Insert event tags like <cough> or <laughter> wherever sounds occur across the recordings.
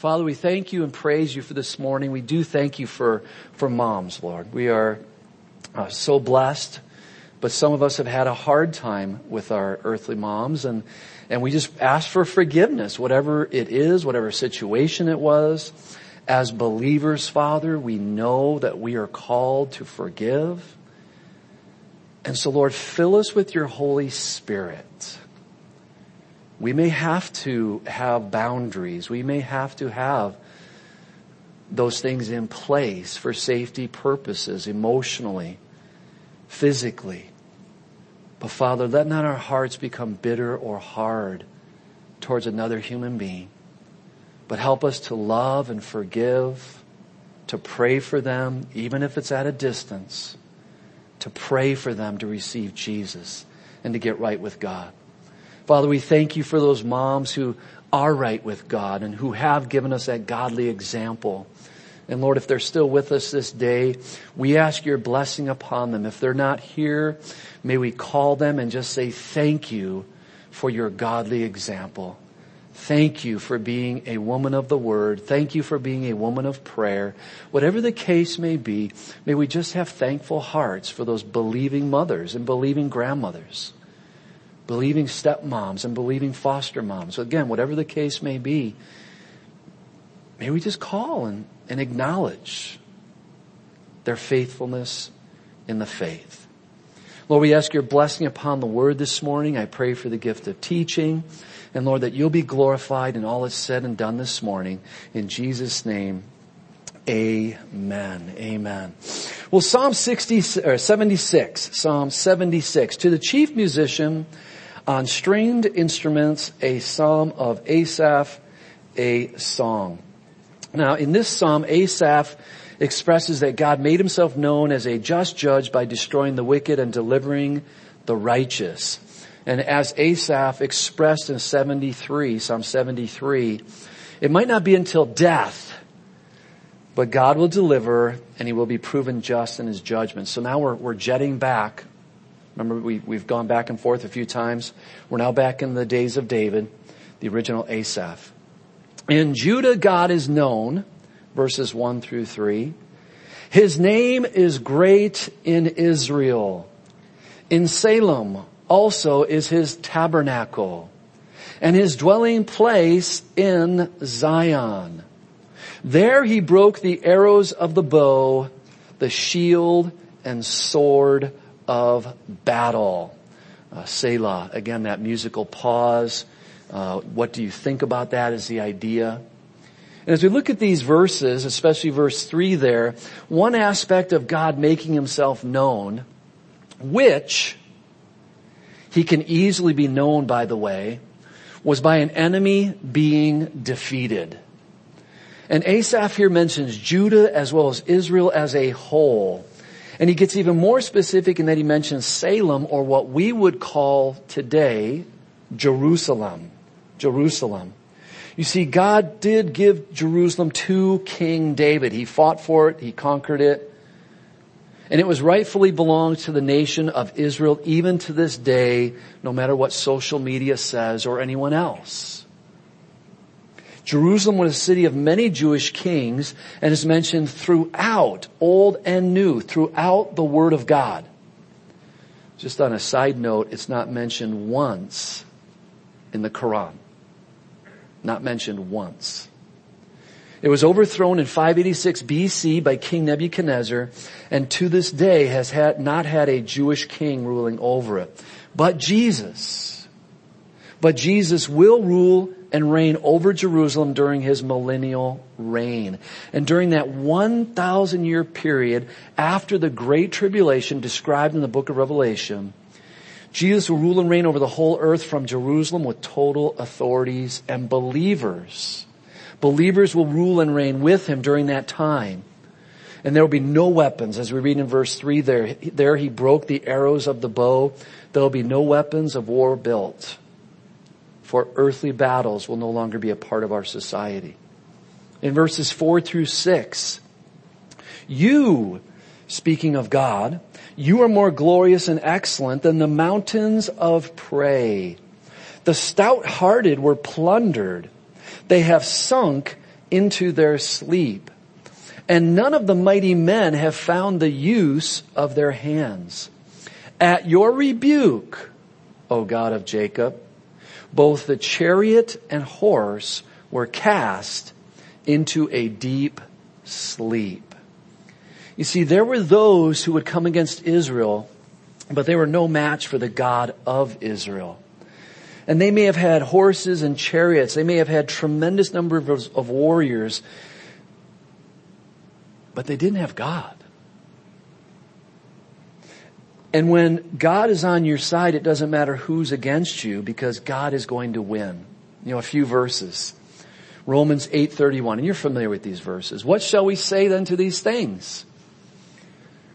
Father, we thank you and praise you for this morning. We do thank you for, for moms, Lord. We are uh, so blessed, but some of us have had a hard time with our earthly moms and, and we just ask for forgiveness, whatever it is, whatever situation it was. As believers, Father, we know that we are called to forgive. And so Lord, fill us with your Holy Spirit. We may have to have boundaries. We may have to have those things in place for safety purposes, emotionally, physically. But Father, let not our hearts become bitter or hard towards another human being, but help us to love and forgive, to pray for them, even if it's at a distance, to pray for them to receive Jesus and to get right with God. Father, we thank you for those moms who are right with God and who have given us that godly example. And Lord, if they're still with us this day, we ask your blessing upon them. If they're not here, may we call them and just say thank you for your godly example. Thank you for being a woman of the word. Thank you for being a woman of prayer. Whatever the case may be, may we just have thankful hearts for those believing mothers and believing grandmothers, believing stepmoms and believing foster moms. So again, whatever the case may be, may we just call and, and acknowledge their faithfulness in the faith. Lord, we ask your blessing upon the word this morning. I pray for the gift of teaching. And Lord, that you'll be glorified in all that's said and done this morning. In Jesus' name, amen. Amen. Well, Psalm 60, or 76, Psalm 76, to the chief musician on stringed instruments, a psalm of Asaph, a song. Now, in this psalm, Asaph expresses that God made himself known as a just judge by destroying the wicked and delivering the righteous. And as Asaph expressed in 73, Psalm 73, it might not be until death, but God will deliver and he will be proven just in his judgment. So now we're, we're jetting back. Remember we, we've gone back and forth a few times. We're now back in the days of David, the original Asaph. In Judah, God is known, verses one through three. His name is great in Israel. In Salem, also is his tabernacle and his dwelling place in Zion. There he broke the arrows of the bow, the shield and sword of battle. Uh, Selah, again that musical pause. Uh, what do you think about that is the idea. And as we look at these verses, especially verse 3 there, one aspect of God making himself known, which he can easily be known, by the way, was by an enemy being defeated. And Asaph here mentions Judah as well as Israel as a whole. And he gets even more specific in that he mentions Salem or what we would call today Jerusalem. Jerusalem. You see, God did give Jerusalem to King David. He fought for it. He conquered it. And it was rightfully belonged to the nation of Israel even to this day, no matter what social media says or anyone else. Jerusalem was a city of many Jewish kings and is mentioned throughout, Old and New, throughout the Word of God. Just on a side note, it's not mentioned once in the Quran. Not mentioned once. It was overthrown in 586 BC by King Nebuchadnezzar and to this day has had, not had a Jewish king ruling over it. But Jesus, but Jesus will rule and reign over Jerusalem during his millennial reign. And during that 1,000 year period after the great tribulation described in the book of Revelation, Jesus will rule and reign over the whole earth from Jerusalem with total authorities and believers Believers will rule and reign with him during that time. And there will be no weapons, as we read in verse 3 there. There he broke the arrows of the bow. There will be no weapons of war built. For earthly battles will no longer be a part of our society. In verses 4 through 6, you, speaking of God, you are more glorious and excellent than the mountains of prey. The stout hearted were plundered they have sunk into their sleep. And none of the mighty men have found the use of their hands. At your rebuke, O God of Jacob, both the chariot and horse were cast into a deep sleep. You see, there were those who would come against Israel, but they were no match for the God of Israel. And they may have had horses and chariots. They may have had tremendous numbers of warriors, but they didn't have God. And when God is on your side, it doesn't matter who's against you because God is going to win. You know, a few verses. Romans 8:31 and you're familiar with these verses. What shall we say then to these things?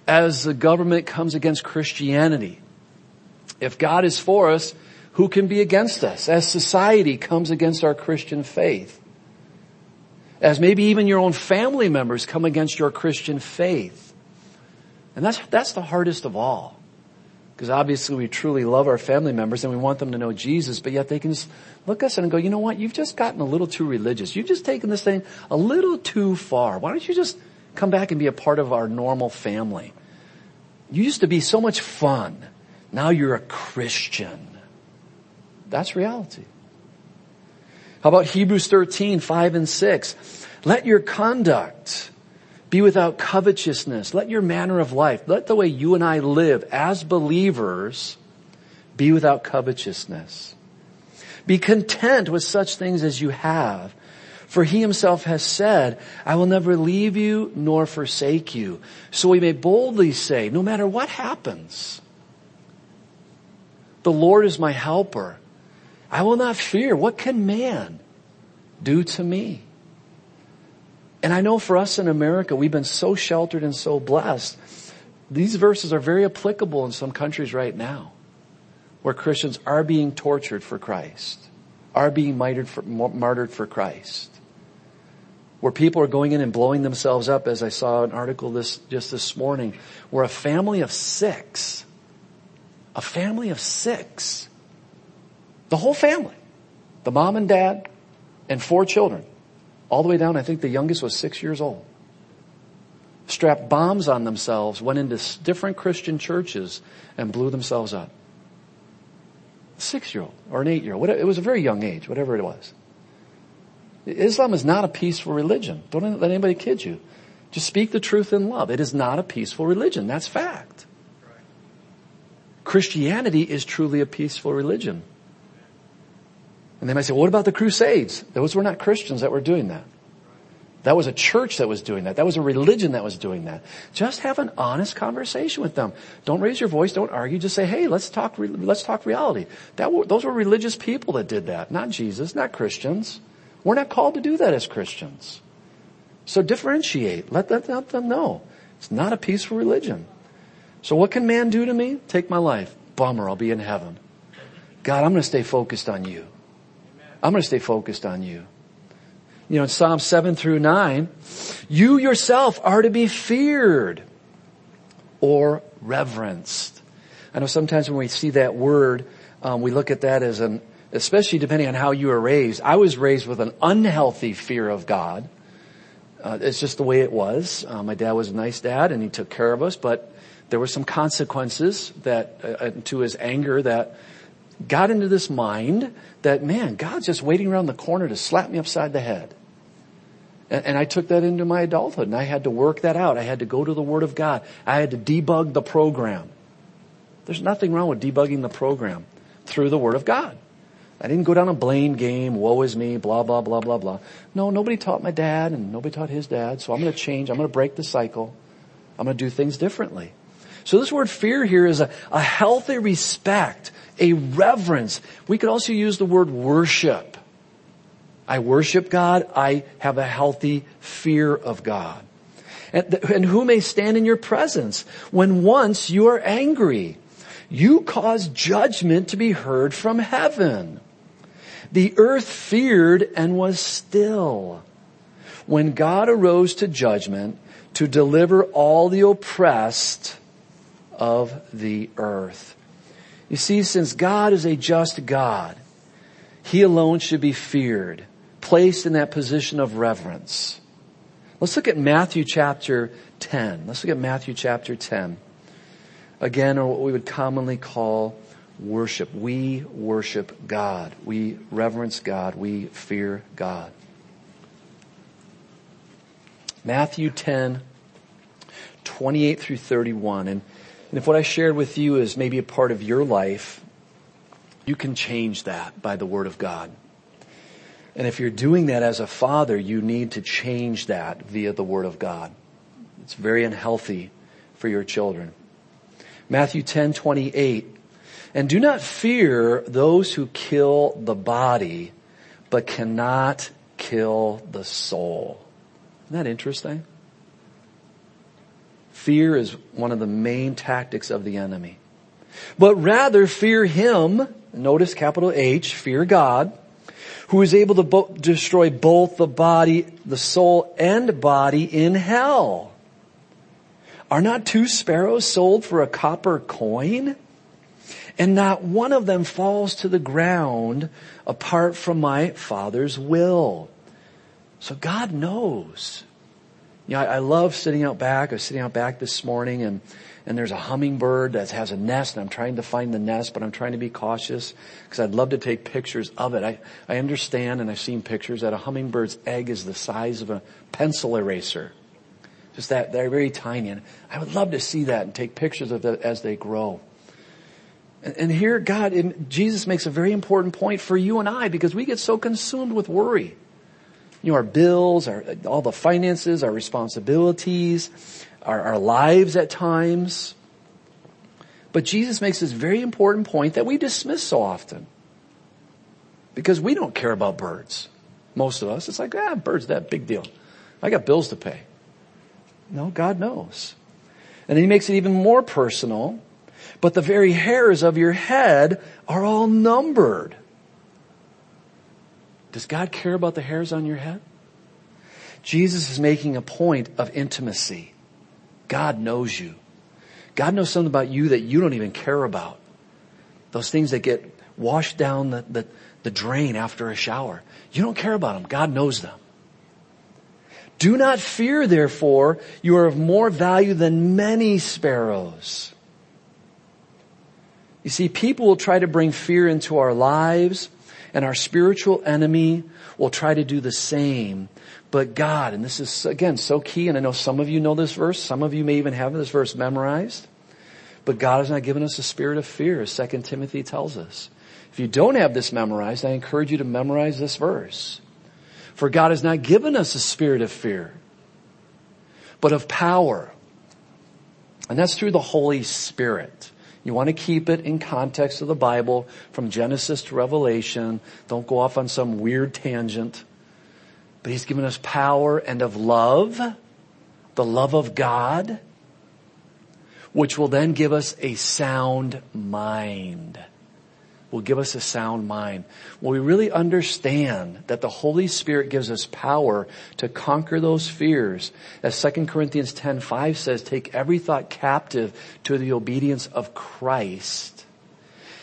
As the government comes against Christianity, if God is for us, who can be against us? As society comes against our Christian faith, as maybe even your own family members come against your Christian faith. And that's, that's the hardest of all. Because obviously we truly love our family members and we want them to know Jesus, but yet they can just look us and go, you know what, you've just gotten a little too religious. You've just taken this thing a little too far. Why don't you just come back and be a part of our normal family? You used to be so much fun. Now you're a Christian. That's reality. How about Hebrews 13, 5 and 6? Let your conduct be without covetousness. Let your manner of life, let the way you and I live as believers be without covetousness. Be content with such things as you have. For he himself has said, I will never leave you nor forsake you. So we may boldly say, no matter what happens, the Lord is my helper. I will not fear. What can man do to me? And I know for us in America, we've been so sheltered and so blessed. These verses are very applicable in some countries right now where Christians are being tortured for Christ, are being martyred for, martyred for Christ. Where people are going in and blowing themselves up, as I saw an article this, just this morning, where a family of six, a family of six the whole family. The mom and dad and four children. All the way down, I think the youngest was six years old. Strapped bombs on themselves, went into different Christian churches and blew themselves up. Six year old or an eight year old. It was a very young age, whatever it was. Islam is not a peaceful religion. Don't let anybody kid you. Just speak the truth in love. It is not a peaceful religion. That's fact. Christianity is truly a peaceful religion. And they might say, what about the Crusades? Those were not Christians that were doing that. That was a church that was doing that. That was a religion that was doing that. Just have an honest conversation with them. Don't raise your voice. Don't argue. Just say, hey, let's talk, let's talk reality. That were, those were religious people that did that, not Jesus, not Christians. We're not called to do that as Christians. So differentiate. Let, let, let them know. It's not a peaceful religion. So what can man do to me? Take my life. Bummer, I'll be in heaven. God, I'm going to stay focused on you. I'm going to stay focused on you. You know, in Psalm 7 through 9, you yourself are to be feared or reverenced. I know sometimes when we see that word, um, we look at that as an, especially depending on how you were raised. I was raised with an unhealthy fear of God. Uh, it's just the way it was. Uh, my dad was a nice dad and he took care of us, but there were some consequences that, uh, to his anger that got into this mind that, man, God's just waiting around the corner to slap me upside the head. And, and I took that into my adulthood and I had to work that out. I had to go to the Word of God. I had to debug the program. There's nothing wrong with debugging the program through the Word of God. I didn't go down a blame game, woe is me, blah, blah, blah, blah, blah. No, nobody taught my dad and nobody taught his dad, so I'm gonna change, I'm gonna break the cycle. I'm gonna do things differently. So this word fear here is a, a healthy respect, a reverence. We could also use the word worship. I worship God. I have a healthy fear of God. And, and who may stand in your presence when once you are angry? You cause judgment to be heard from heaven. The earth feared and was still. When God arose to judgment to deliver all the oppressed of the earth. You see, since God is a just God, He alone should be feared. placed in that position of reverence. Let's look at Matthew chapter 10. Let's look at Matthew chapter 10. Again, or what we would commonly call worship. We worship God. We reverence God. We fear God. Matthew 10, 28 through 31. And, and if what I shared with you is maybe a part of your life, you can change that by the Word of God. And if you're doing that as a father, you need to change that via the Word of God. It's very unhealthy for your children. Matthew 10, 28. And do not fear those who kill the body, but cannot kill the soul. Isn't that interesting? Fear is one of the main tactics of the enemy. But rather fear him, notice capital H, fear God, who is able to bo- destroy both the body, the soul and body in hell. Are not two sparrows sold for a copper coin? And not one of them falls to the ground apart from my father's will. So God knows. You know, I, I love sitting out back. I was sitting out back this morning and, and there's a hummingbird that has a nest and I'm trying to find the nest, but I'm trying to be cautious because I'd love to take pictures of it. I, I understand and I've seen pictures that a hummingbird's egg is the size of a pencil eraser. Just that, they're very tiny and I would love to see that and take pictures of it as they grow. And, and here God, Jesus makes a very important point for you and I because we get so consumed with worry you know, our bills, our, all the finances, our responsibilities, our, our lives at times. But Jesus makes this very important point that we dismiss so often. Because we don't care about birds. Most of us. It's like, ah, birds, that big deal. I got bills to pay. No, God knows. And then he makes it even more personal. But the very hairs of your head are all numbered. Does God care about the hairs on your head? Jesus is making a point of intimacy. God knows you. God knows something about you that you don't even care about. Those things that get washed down the, the, the drain after a shower. You don't care about them. God knows them. Do not fear, therefore, you are of more value than many sparrows. You see, people will try to bring fear into our lives and our spiritual enemy will try to do the same. But God, and this is again so key, and I know some of you know this verse, some of you may even have this verse memorized. But God has not given us a spirit of fear, as 2 Timothy tells us. If you don't have this memorized, I encourage you to memorize this verse. For God has not given us a spirit of fear, but of power. And that's through the Holy Spirit. You want to keep it in context of the Bible from Genesis to Revelation. Don't go off on some weird tangent. But He's given us power and of love, the love of God, which will then give us a sound mind will give us a sound mind. When we really understand that the Holy Spirit gives us power to conquer those fears, as 2 Corinthians 10, 5 says, take every thought captive to the obedience of Christ.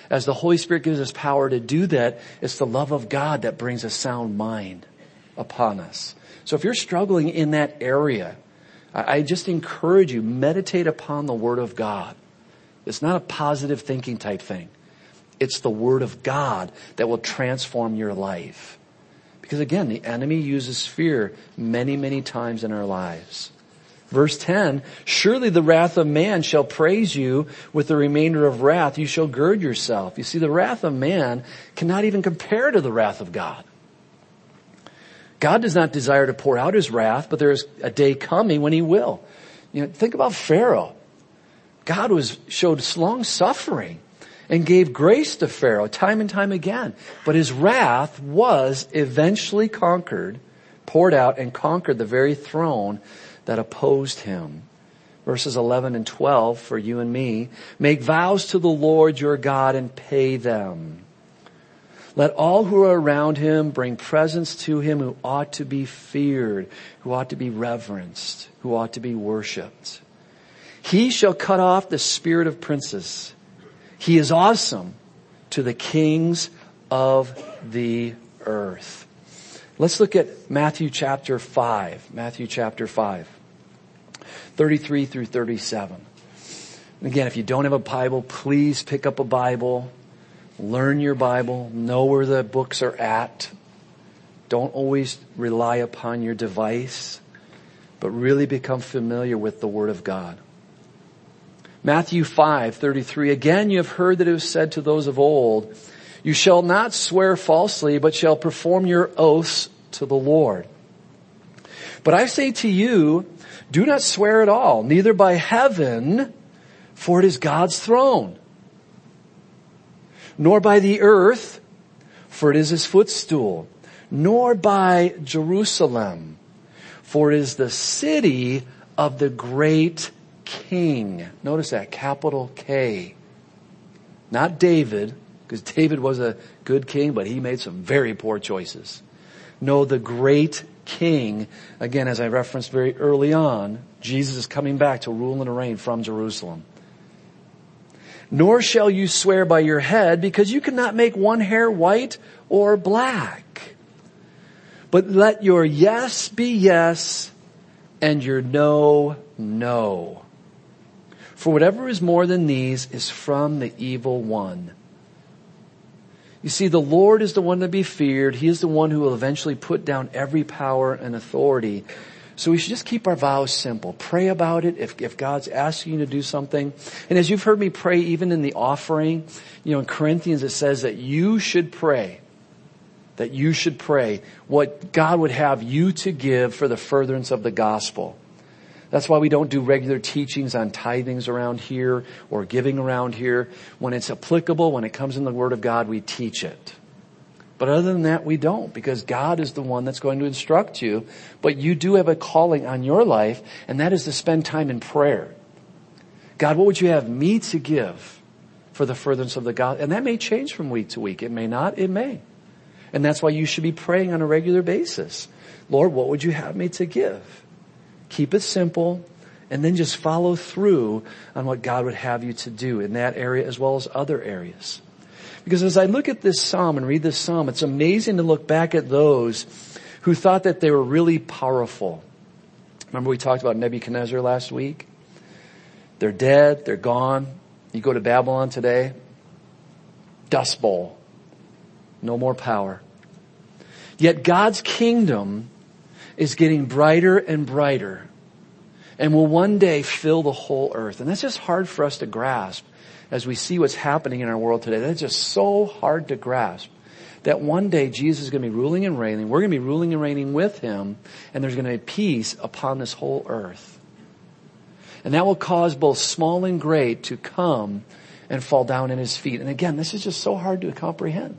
As the Holy Spirit gives us power to do that, it's the love of God that brings a sound mind upon us. So if you're struggling in that area, I just encourage you, meditate upon the Word of God. It's not a positive thinking type thing. It's the Word of God that will transform your life. Because again, the enemy uses fear many, many times in our lives. Verse 10, surely the wrath of man shall praise you with the remainder of wrath. You shall gird yourself. You see, the wrath of man cannot even compare to the wrath of God. God does not desire to pour out his wrath, but there is a day coming when he will. You know, think about Pharaoh. God was, showed long suffering and gave grace to Pharaoh time and time again. But his wrath was eventually conquered, poured out and conquered the very throne that opposed him. Verses 11 and 12 for you and me. Make vows to the Lord your God and pay them. Let all who are around him bring presents to him who ought to be feared, who ought to be reverenced, who ought to be worshiped. He shall cut off the spirit of princes he is awesome to the kings of the earth. Let's look at Matthew chapter 5. Matthew chapter 5. 33 through 37. Again, if you don't have a Bible, please pick up a Bible, learn your Bible, know where the books are at. Don't always rely upon your device, but really become familiar with the Word of God. Matthew 5, 33, again you have heard that it was said to those of old, you shall not swear falsely, but shall perform your oaths to the Lord. But I say to you, do not swear at all, neither by heaven, for it is God's throne, nor by the earth, for it is his footstool, nor by Jerusalem, for it is the city of the great king. Notice that, capital K. Not David, because David was a good king, but he made some very poor choices. No, the great king, again, as I referenced very early on, Jesus is coming back to rule and reign from Jerusalem. Nor shall you swear by your head because you cannot make one hair white or black. But let your yes be yes and your no, no. For whatever is more than these is from the evil one. You see, the Lord is the one to be feared. He is the one who will eventually put down every power and authority. So we should just keep our vows simple. Pray about it if, if God's asking you to do something. And as you've heard me pray even in the offering, you know, in Corinthians it says that you should pray. That you should pray what God would have you to give for the furtherance of the gospel. That's why we don't do regular teachings on tithings around here or giving around here. When it's applicable, when it comes in the Word of God, we teach it. But other than that, we don't because God is the one that's going to instruct you. But you do have a calling on your life and that is to spend time in prayer. God, what would you have me to give for the furtherance of the God? And that may change from week to week. It may not. It may. And that's why you should be praying on a regular basis. Lord, what would you have me to give? Keep it simple and then just follow through on what God would have you to do in that area as well as other areas. Because as I look at this psalm and read this psalm, it's amazing to look back at those who thought that they were really powerful. Remember we talked about Nebuchadnezzar last week? They're dead, they're gone. You go to Babylon today, dust bowl. No more power. Yet God's kingdom is getting brighter and brighter and will one day fill the whole earth. And that's just hard for us to grasp as we see what's happening in our world today. That's just so hard to grasp that one day Jesus is going to be ruling and reigning. We're going to be ruling and reigning with him and there's going to be peace upon this whole earth. And that will cause both small and great to come and fall down at his feet. And again, this is just so hard to comprehend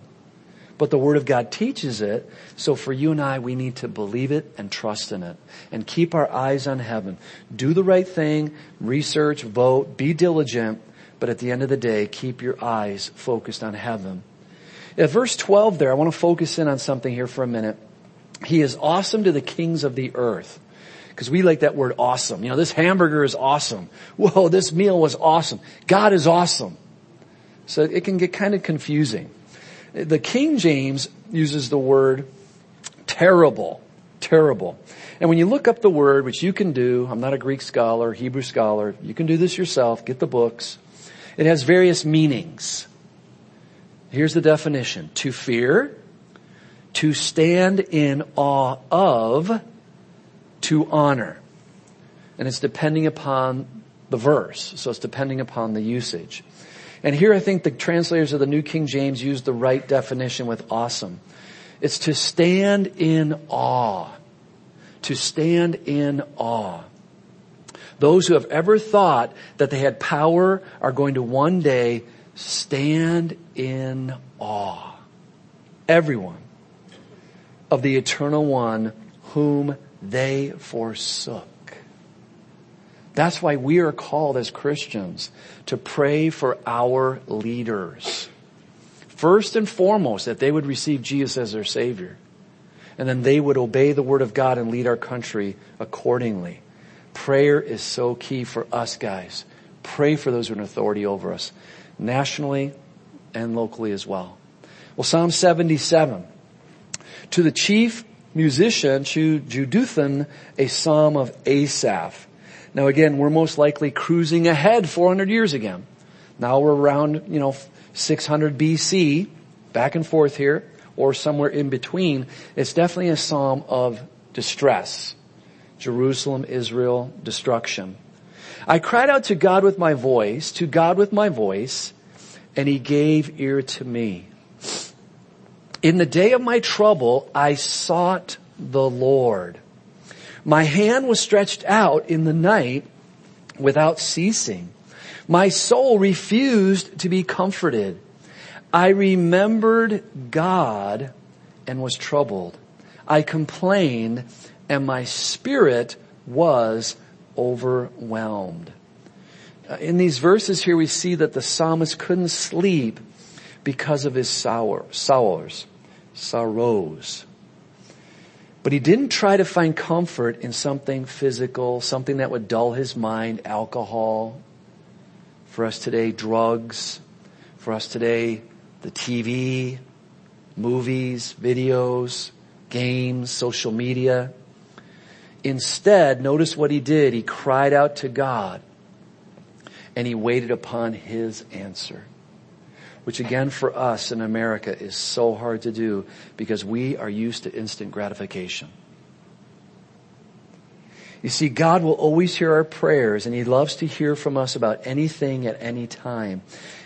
but the Word of God teaches it. So for you and I, we need to believe it and trust in it and keep our eyes on heaven. Do the right thing, research, vote, be diligent, but at the end of the day, keep your eyes focused on heaven. At verse 12 there, I want to focus in on something here for a minute. He is awesome to the kings of the earth. Because we like that word awesome. You know, this hamburger is awesome. <laughs> Whoa, this meal was awesome. God is awesome. So it can get kind of confusing. The King James uses the word terrible, terrible. And when you look up the word, which you can do, I'm not a Greek scholar, Hebrew scholar, you can do this yourself, get the books. It has various meanings. Here's the definition. To fear, to stand in awe of, to honor. And it's depending upon the verse, so it's depending upon the usage. And here I think the translators of the New King James use the right definition with awesome. It's to stand in awe. To stand in awe. Those who have ever thought that they had power are going to one day stand in awe. Everyone of the eternal one whom they forsook. That's why we are called as Christians to pray for our leaders. First and foremost, that they would receive Jesus as their Savior. And then they would obey the Word of God and lead our country accordingly. Prayer is so key for us guys. Pray for those who are in authority over us, nationally and locally as well. Well, Psalm 77. To the chief musician, to Jeduthun, a psalm of Asaph. Now again, we're most likely cruising ahead 400 years again. Now we're around, you know, 600 BC, back and forth here, or somewhere in between. It's definitely a psalm of distress. Jerusalem, Israel, destruction. I cried out to God with my voice, to God with my voice, and he gave ear to me. In the day of my trouble, I sought the Lord. My hand was stretched out in the night without ceasing. My soul refused to be comforted. I remembered God and was troubled. I complained and my spirit was overwhelmed. Uh, in these verses here we see that the psalmist couldn't sleep because of his sour, sours, sorrows. But he didn't try to find comfort in something physical, something that would dull his mind, alcohol. For us today, drugs. For us today, the TV, movies, videos, games, social media. Instead, notice what he did. He cried out to God and he waited upon his answer. Which again for us in America is so hard to do because we are used to instant gratification. You see, God will always hear our prayers and He loves to hear from us about anything at any time.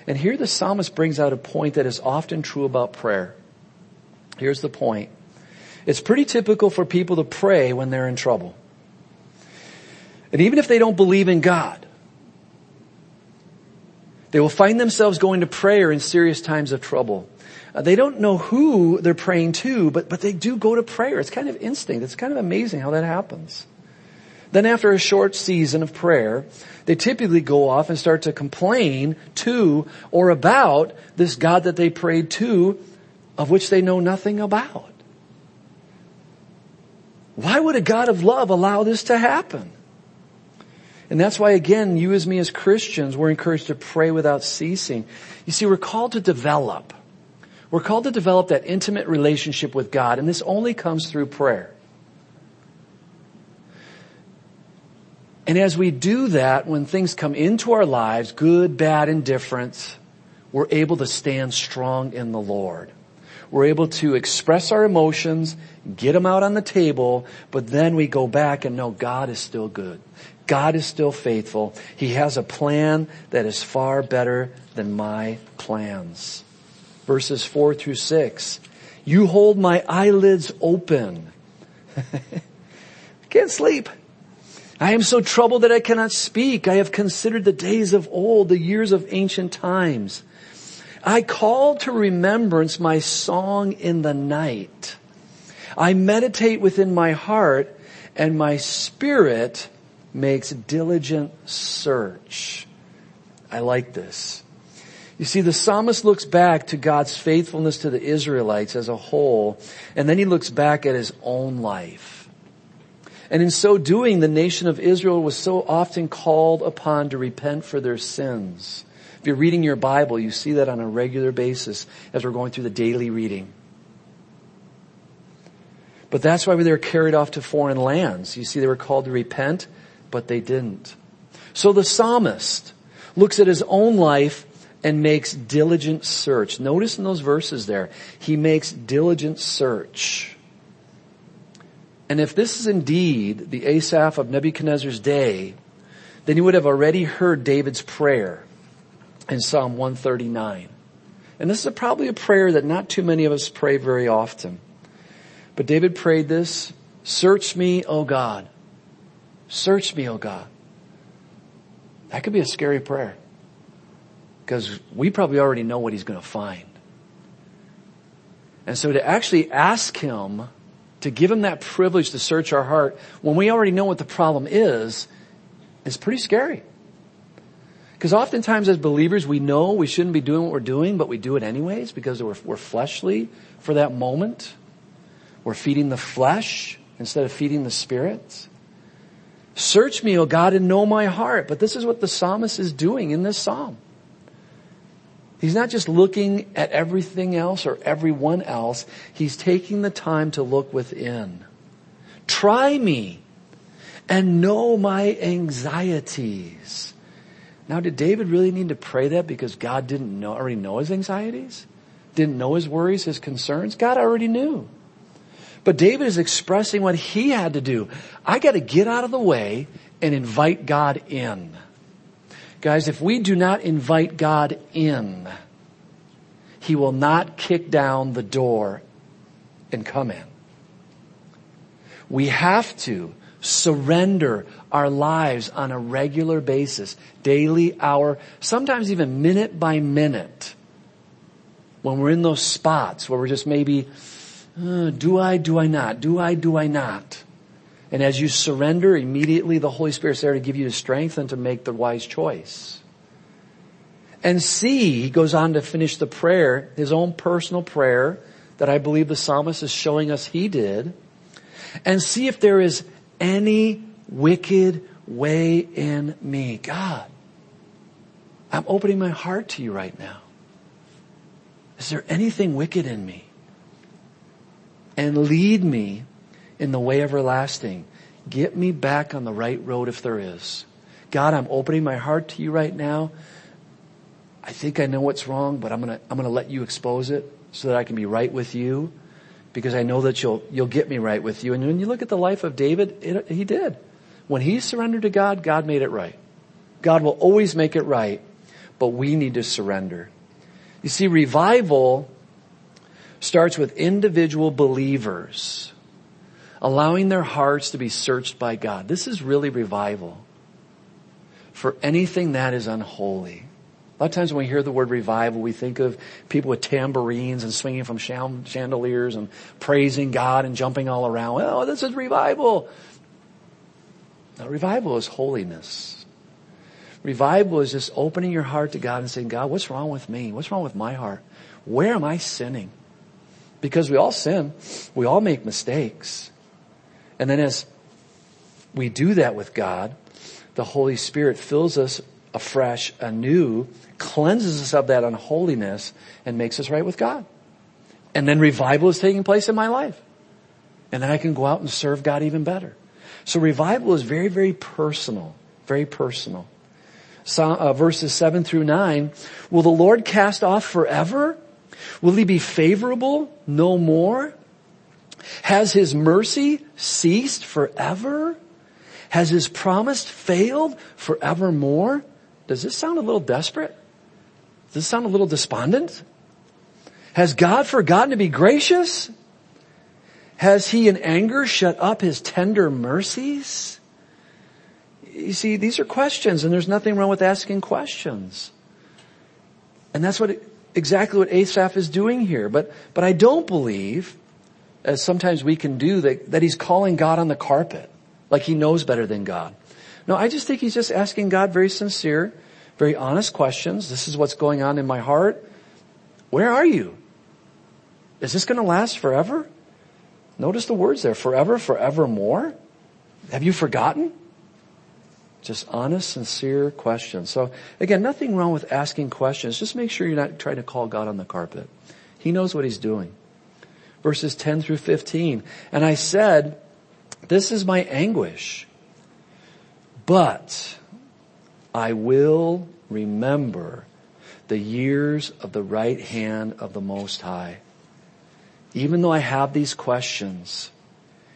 And here the psalmist brings out a point that is often true about prayer. Here's the point. It's pretty typical for people to pray when they're in trouble. And even if they don't believe in God, they will find themselves going to prayer in serious times of trouble. Uh, they don't know who they're praying to, but, but they do go to prayer. It's kind of instinct. It's kind of amazing how that happens. Then after a short season of prayer, they typically go off and start to complain to or about this God that they prayed to, of which they know nothing about. Why would a God of love allow this to happen? And that's why again, you as me as Christians, we're encouraged to pray without ceasing. You see, we're called to develop. We're called to develop that intimate relationship with God, and this only comes through prayer. And as we do that, when things come into our lives, good, bad, indifference, we're able to stand strong in the Lord. We're able to express our emotions, get them out on the table, but then we go back and know God is still good. God is still faithful. He has a plan that is far better than my plans. Verses four through six. You hold my eyelids open. <laughs> Can't sleep. I am so troubled that I cannot speak. I have considered the days of old, the years of ancient times. I call to remembrance my song in the night. I meditate within my heart and my spirit makes diligent search. I like this. You see, the psalmist looks back to God's faithfulness to the Israelites as a whole, and then he looks back at his own life. And in so doing, the nation of Israel was so often called upon to repent for their sins. If you're reading your Bible, you see that on a regular basis as we're going through the daily reading. But that's why they were carried off to foreign lands. You see, they were called to repent, but they didn't. So the psalmist looks at his own life and makes diligent search. Notice in those verses there, he makes diligent search. And if this is indeed the Asaph of Nebuchadnezzar's day, then you would have already heard David's prayer in Psalm 139. And this is probably a prayer that not too many of us pray very often. But David prayed this, search me, O God. Search me, O God. That could be a scary prayer. Because we probably already know what he's going to find. And so to actually ask him to give him that privilege to search our heart when we already know what the problem is, is pretty scary. Because oftentimes as believers, we know we shouldn't be doing what we're doing, but we do it anyways because we're, we're fleshly for that moment. We're feeding the flesh instead of feeding the spirit. Search me, O God, and know my heart. But this is what the psalmist is doing in this psalm. He's not just looking at everything else or everyone else. He's taking the time to look within. Try me and know my anxieties. Now, did David really need to pray that because God didn't know, already know his anxieties? Didn't know his worries, his concerns? God already knew. But David is expressing what he had to do. I gotta get out of the way and invite God in. Guys, if we do not invite God in, He will not kick down the door and come in. We have to surrender our lives on a regular basis, daily, hour, sometimes even minute by minute. When we're in those spots where we're just maybe, uh, do I, do I not? Do I, do I not? And as you surrender, immediately the Holy Spirit's there to give you the strength and to make the wise choice. And see, he goes on to finish the prayer, his own personal prayer that I believe the psalmist is showing us he did. And see if there is any wicked way in me. God, I'm opening my heart to you right now. Is there anything wicked in me? And lead me in the way everlasting. Get me back on the right road if there is. God, I'm opening my heart to you right now. I think I know what's wrong, but I'm gonna, I'm gonna let you expose it so that I can be right with you because I know that you'll, you'll get me right with you. And when you look at the life of David, it, he did. When he surrendered to God, God made it right. God will always make it right, but we need to surrender. You see, revival starts with individual believers allowing their hearts to be searched by God. This is really revival for anything that is unholy. A lot of times when we hear the word revival, we think of people with tambourines and swinging from chandeliers and praising God and jumping all around. Oh, this is revival. Now, revival is holiness. Revival is just opening your heart to God and saying, God, what's wrong with me? What's wrong with my heart? Where am I sinning? Because we all sin. We all make mistakes. And then as we do that with God, the Holy Spirit fills us afresh, anew, cleanses us of that unholiness, and makes us right with God. And then revival is taking place in my life. And then I can go out and serve God even better. So revival is very, very personal. Very personal. So, uh, verses 7 through 9. Will the Lord cast off forever? Will he be favorable no more? Has his mercy ceased forever? Has his promise failed forevermore? Does this sound a little desperate? Does this sound a little despondent? Has God forgotten to be gracious? Has he in anger shut up his tender mercies? You see, these are questions and there's nothing wrong with asking questions. And that's what, exactly what Asaph is doing here. But, but I don't believe as sometimes we can do, that, that he's calling God on the carpet, like he knows better than God. No, I just think he's just asking God very sincere, very honest questions. This is what's going on in my heart. Where are you? Is this going to last forever? Notice the words there, forever, forevermore. Have you forgotten? Just honest, sincere questions. So again, nothing wrong with asking questions. Just make sure you're not trying to call God on the carpet. He knows what he's doing verses 10 through 15. And I said, this is my anguish, but I will remember the years of the right hand of the Most High. Even though I have these questions,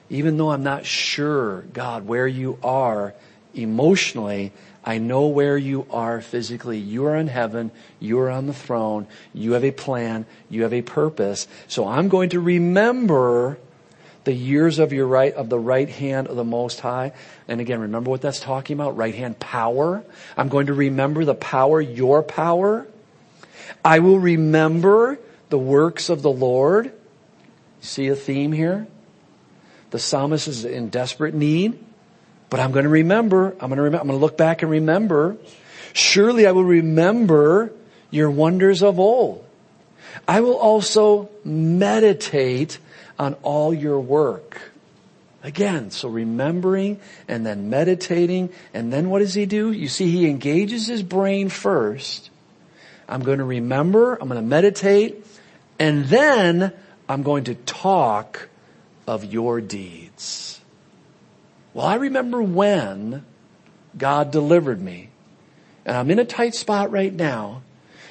even though I'm not sure, God, where you are emotionally, I know where you are physically. You are in heaven. You are on the throne. You have a plan. You have a purpose. So I'm going to remember the years of your right, of the right hand of the Most High. And again, remember what that's talking about? Right hand power. I'm going to remember the power, your power. I will remember the works of the Lord. See a theme here? The psalmist is in desperate need. But I'm going to remember, I'm going to remember, I'm going to look back and remember. Surely I will remember your wonders of old. I will also meditate on all your work. Again, so remembering and then meditating and then what does he do? You see, he engages his brain first I'm going to remember, I'm going to meditate, and then I'm going to talk of your deeds. Well, I remember when God delivered me, and I'm in a tight spot right now,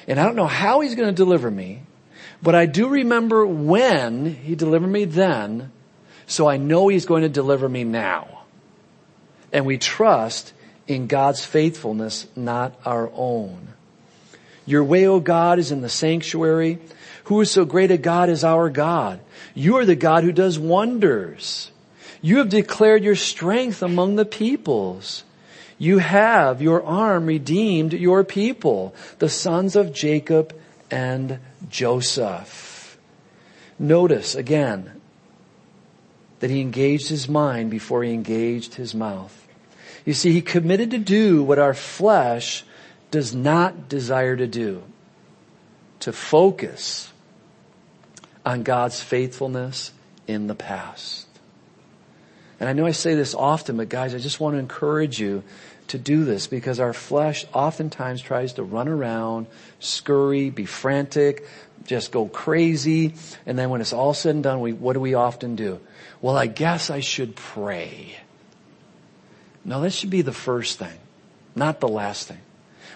and I don't know how he's going to deliver me, but I do remember when he delivered me then, so I know he's going to deliver me now. And we trust in God's faithfulness, not our own. Your way, O God, is in the sanctuary. Who is so great a God as our God? You are the God who does wonders. You have declared your strength among the peoples. You have your arm redeemed your people, the sons of Jacob and Joseph. Notice again that he engaged his mind before he engaged his mouth. You see, he committed to do what our flesh does not desire to do. To focus on God's faithfulness in the past. And I know I say this often, but guys, I just want to encourage you to do this because our flesh oftentimes tries to run around, scurry, be frantic, just go crazy. And then when it's all said and done, we, what do we often do? Well, I guess I should pray. No, that should be the first thing, not the last thing.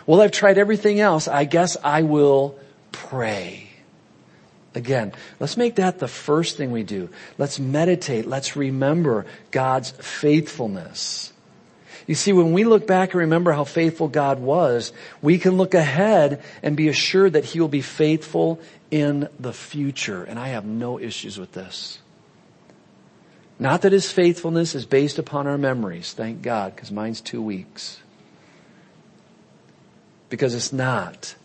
Well, I've tried everything else. I guess I will pray. Again, let's make that the first thing we do. Let's meditate. Let's remember God's faithfulness. You see, when we look back and remember how faithful God was, we can look ahead and be assured that He will be faithful in the future. And I have no issues with this. Not that His faithfulness is based upon our memories, thank God, because mine's two weeks. Because it's not.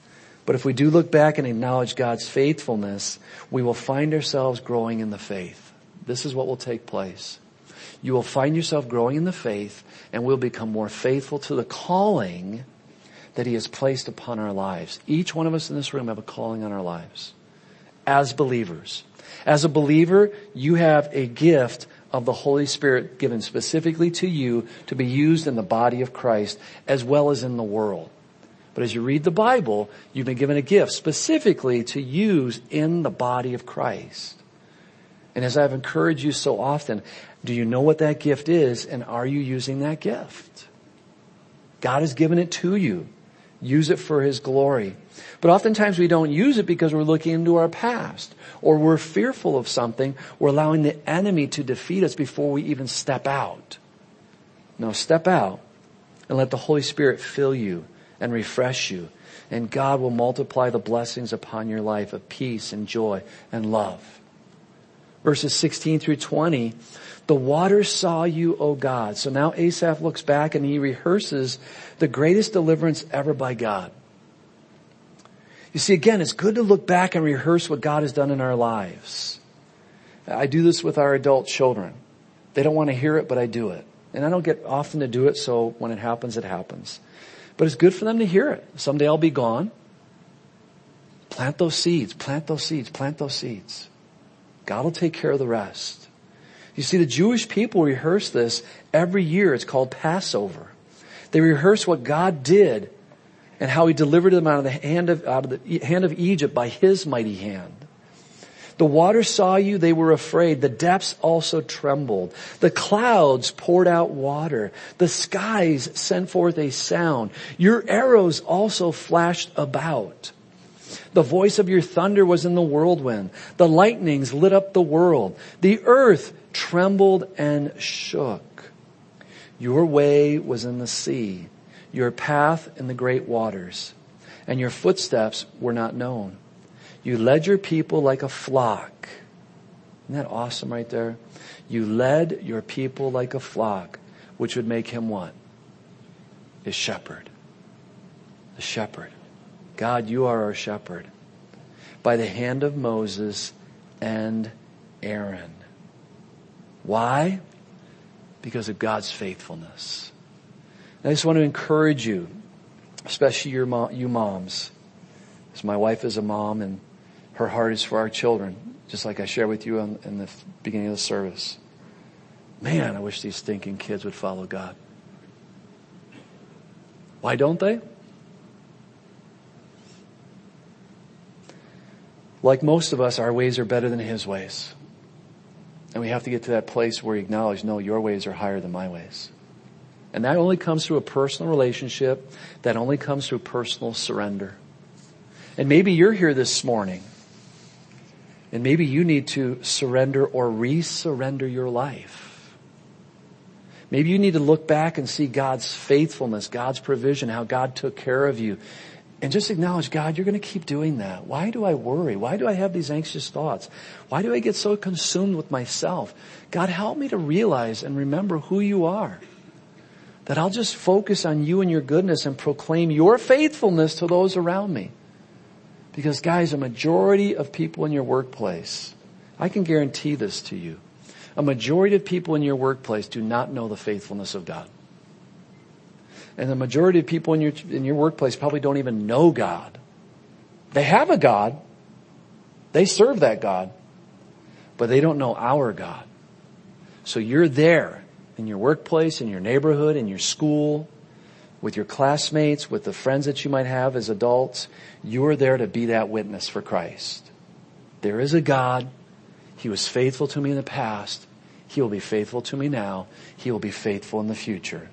But if we do look back and acknowledge God's faithfulness, we will find ourselves growing in the faith. This is what will take place you will find yourself growing in the faith and we'll become more faithful to the calling that he has placed upon our lives. Each one of us in this room have a calling on our lives as believers. As a believer, you have a gift of the Holy Spirit given specifically to you to be used in the body of Christ as well as in the world. But as you read the Bible, you've been given a gift specifically to use in the body of Christ. And as I've encouraged you so often, do you know what that gift is and are you using that gift? God has given it to you. Use it for His glory. But oftentimes we don't use it because we're looking into our past or we're fearful of something. We're allowing the enemy to defeat us before we even step out. No, step out and let the Holy Spirit fill you and refresh you. And God will multiply the blessings upon your life of peace and joy and love. Verses 16 through 20 the waters saw you, O God. So now Asaph looks back and he rehearses the greatest deliverance ever by God. You see, again, it's good to look back and rehearse what God has done in our lives. I do this with our adult children. They don't want to hear it, but I do it. And I don't get often to do it, so when it happens, it happens. But it's good for them to hear it. Someday I'll be gone. Plant those seeds, plant those seeds, plant those seeds. God will take care of the rest. You see, the Jewish people rehearse this every year. It's called Passover. They rehearse what God did and how he delivered them out of the hand of, out of the hand of Egypt by his mighty hand. The waters saw you, they were afraid. The depths also trembled. The clouds poured out water. The skies sent forth a sound. Your arrows also flashed about. The voice of your thunder was in the whirlwind. The lightnings lit up the world. The earth trembled and shook. Your way was in the sea, your path in the great waters, and your footsteps were not known. You led your people like a flock. Isn't that awesome right there? You led your people like a flock, which would make him what? A shepherd. A shepherd. God, you are our shepherd. By the hand of Moses and Aaron. Why? Because of God's faithfulness. And I just want to encourage you, especially your you moms. Because my wife is a mom and her heart is for our children, just like I shared with you in, the beginning of the service. Man, I wish these stinking kids would follow God. Why don't they? Like most of us, our ways are better than His ways. And we have to get to that place where we acknowledge, no, your ways are higher than my ways. And that only comes through a personal relationship. That only comes through personal surrender. And maybe you're here this morning and maybe you need to surrender or re-surrender your life. Maybe you need to look back and see God's faithfulness, God's provision, how God took care of you. And just acknowledge, God, you're going to keep doing that. Why do I worry? Why do I have these anxious thoughts? Why do I get so consumed with myself? God, help me to realize and remember who you are. That I'll just focus on you and your goodness and proclaim your faithfulness to those around me. Because guys, a majority of people in your workplace, I can guarantee this to you, a majority of people in your workplace do not know the faithfulness of God. And the majority of people in your, in your workplace probably don't even know God. They have a God. They serve that God. But they don't know our God. So you're there in your workplace, in your neighborhood, in your school, with your classmates, with the friends that you might have as adults. You're there to be that witness for Christ. There is a God. He was faithful to me in the past. He will be faithful to me now. He will be faithful in the future.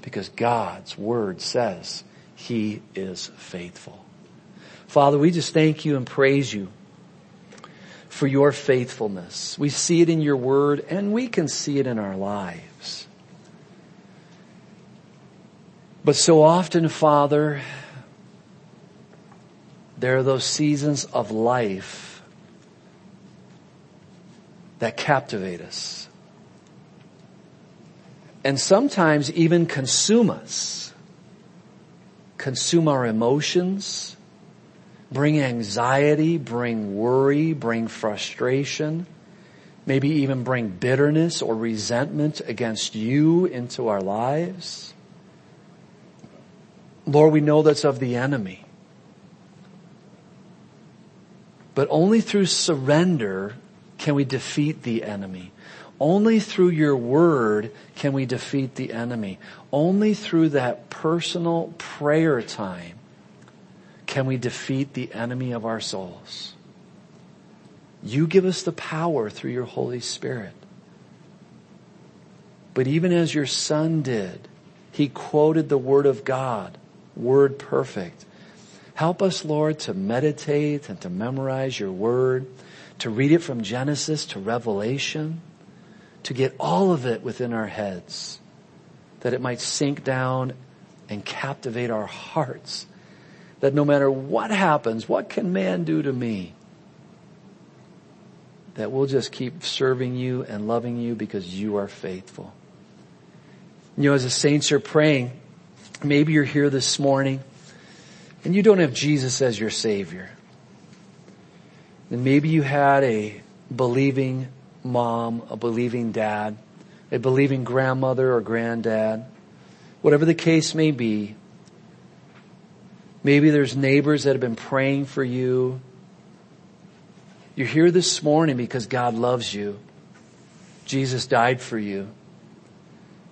Because God's word says He is faithful. Father, we just thank you and praise you for your faithfulness. We see it in your word and we can see it in our lives. But so often, Father, there are those seasons of life that captivate us. And sometimes even consume us. Consume our emotions, bring anxiety, bring worry, bring frustration, maybe even bring bitterness or resentment against you into our lives. Lord, we know that's of the enemy. But only through surrender can we defeat the enemy. Only through your word can we defeat the enemy. Only through that personal prayer time can we defeat the enemy of our souls. You give us the power through your Holy Spirit. But even as your son did, he quoted the word of God, word perfect. Help us, Lord, to meditate and to memorize your word, to read it from Genesis to Revelation, to get all of it within our heads, that it might sink down and captivate our hearts. That no matter what happens, what can man do to me? That we'll just keep serving you and loving you because you are faithful. You know, as the saints are praying, maybe you're here this morning and you don't have Jesus as your Savior, then maybe you had a believing mom, a believing dad, a believing grandmother or granddad, whatever the case may be. Maybe there's neighbors that have been praying for you. You're here this morning because God loves you. Jesus died for you.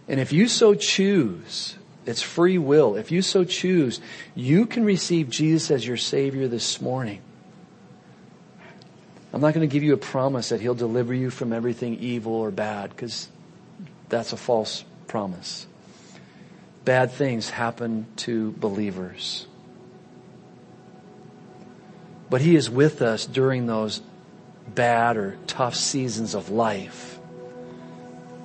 And if you so choose it's free will. If you so choose, you can receive Jesus as your Savior this morning. I'm not going to give you a promise that He'll deliver you from everything evil or bad because that's a false promise. Bad things happen to believers. But He is with us during those bad or tough seasons of life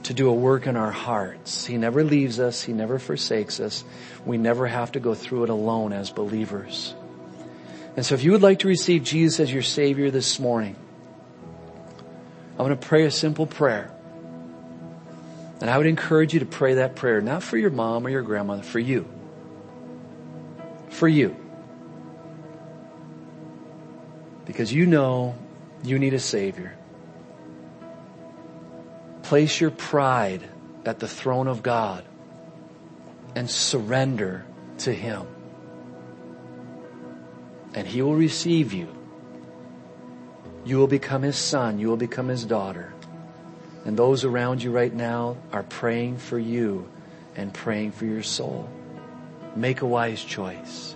to do a work in our hearts. He never leaves us. He never forsakes us. We never have to go through it alone as believers. And so if you would like to receive Jesus as your Savior this morning, I'm going to pray a simple prayer. And I would encourage you to pray that prayer, not for your mom or your grandmother, for you. For you. Because you know you need a Savior. Place your pride at the throne of God and surrender to Him. And He will receive you. You will become His son. You will become His daughter. And those around you right now are praying for you and praying for your soul. Make a wise choice.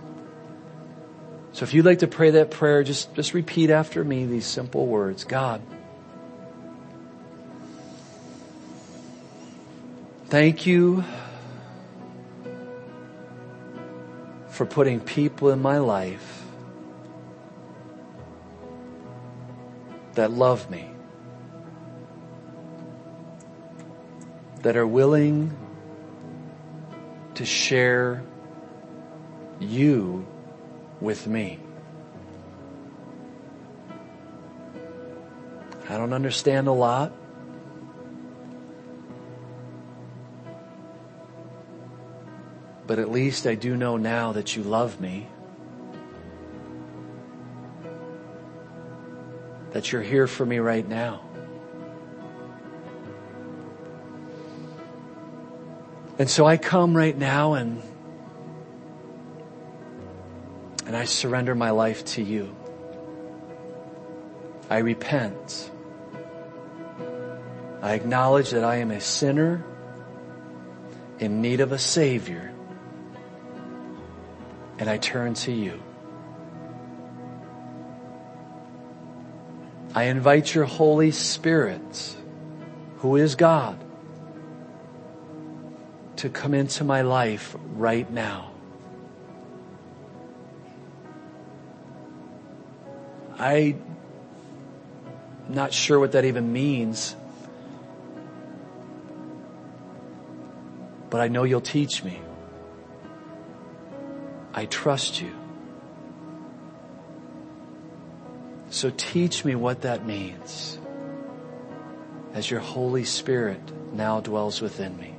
So if you'd like to pray that prayer, just, just repeat after me these simple words. God, thank you for putting people in my life that love me, that are willing to share you with me. I don't understand a lot. But at least I do know now that you love me. That you're here for me right now. And so I come right now and and I surrender my life to you. I repent. I acknowledge that I am a sinner in need of a Savior, and I turn to you. I invite your Holy Spirit, who is God, to come into my life right now. I'm not sure what that even means. But I know you'll teach me. I trust you. So teach me what that means as your Holy Spirit now dwells within me.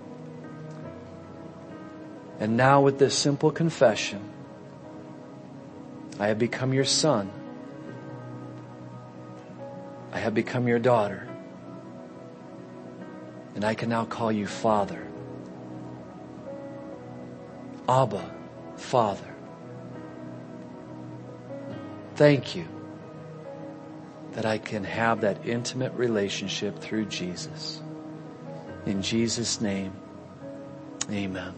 And now with this simple confession, I have become your son I have become your daughter. And I can now call you Father. Abba, Father. Thank you that I can have that intimate relationship through Jesus. In Jesus' name, amen.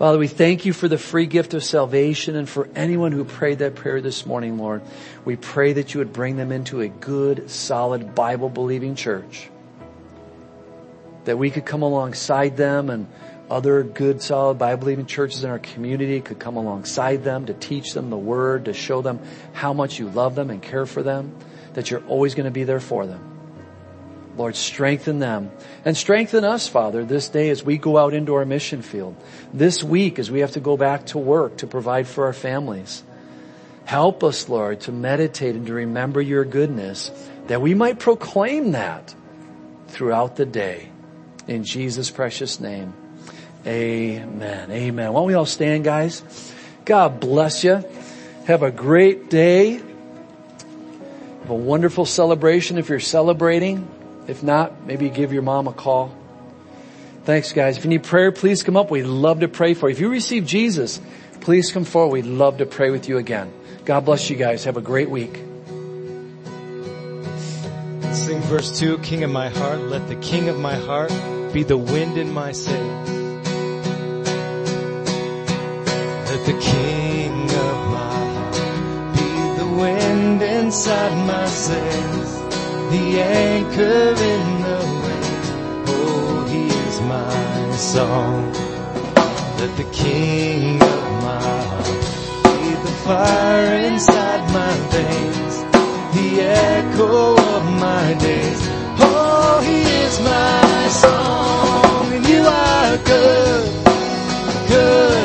Father, we thank you for the free gift of salvation and for anyone who prayed that prayer this morning, Lord. We pray that you would bring them into a good, solid, Bible believing church. That we could come alongside them and other good, solid, Bible believing churches in our community could come alongside them to teach them the word, to show them how much you love them and care for them, that you're always going to be there for them. Lord, strengthen them and strengthen us, Father, this day as we go out into our mission field. This week as we have to go back to work to provide for our families. Help us, Lord, to meditate and to remember your goodness that we might proclaim that throughout the day. In Jesus' precious name. Amen. Amen. Why don't we all stand, guys? God bless you. Have a great day. Have a wonderful celebration if you're celebrating. If not, maybe give your mom a call. Thanks guys. If you need prayer, please come up. We'd love to pray for you. If you receive Jesus, please come forward. We'd love to pray with you again. God bless you guys. Have a great week. Sing verse 2, King of my heart, let the King of my heart be the wind in my sails. wind inside my sails, the anchor in the wind. Oh, he is my song. Let the king of my heart be the fire inside my veins, the echo of my days. Oh, he is my song, and you are good, good.